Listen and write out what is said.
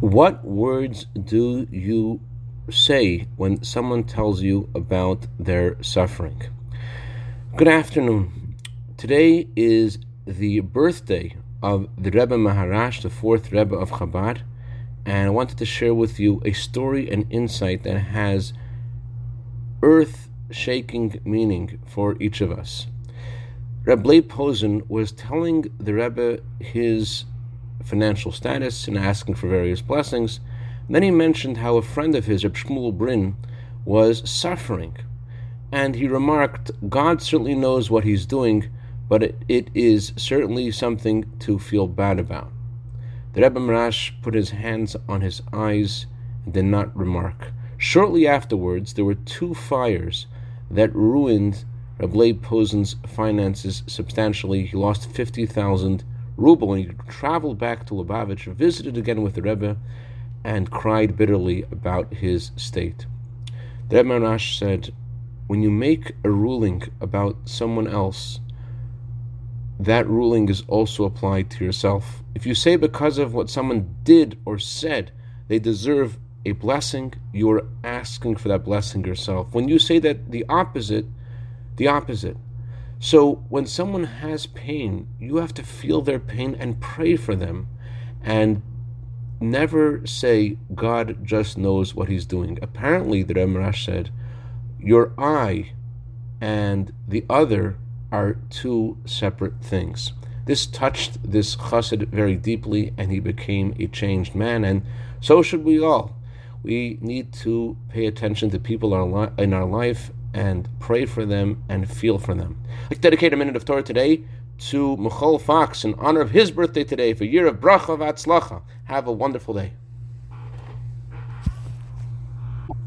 What words do you say when someone tells you about their suffering? Good afternoon. Today is the birthday of the Rebbe Maharash, the fourth Rebbe of Chabad, and I wanted to share with you a story and insight that has earth shaking meaning for each of us. Rebbe Posen was telling the Rebbe his financial status and asking for various blessings. then he mentioned how a friend of his, Reb Shmuel Brin, was suffering. And he remarked, God certainly knows what he's doing, but it, it is certainly something to feel bad about. The Rebbe Maharash put his hands on his eyes and did not remark. Shortly afterwards, there were two fires that ruined Reb Leib Posen's finances substantially. He lost 50,000 ruble, and he traveled back to Lubavitch, visited again with the Rebbe, and cried bitterly about his state. The Rebbe said, when you make a ruling about someone else, that ruling is also applied to yourself. If you say because of what someone did or said, they deserve a blessing, you're asking for that blessing yourself. When you say that the opposite, the opposite, so when someone has pain, you have to feel their pain and pray for them and never say, God just knows what he's doing. Apparently, the Rebbe Maharash said, your eye and the other are two separate things. This touched this chassid very deeply, and he became a changed man, and so should we all. We need to pay attention to people in our life and pray for them and feel for them. To dedicate a minute of Torah today to Michal Fox in honor of his birthday today for a year of bracha v'atzlacha. Have a wonderful day.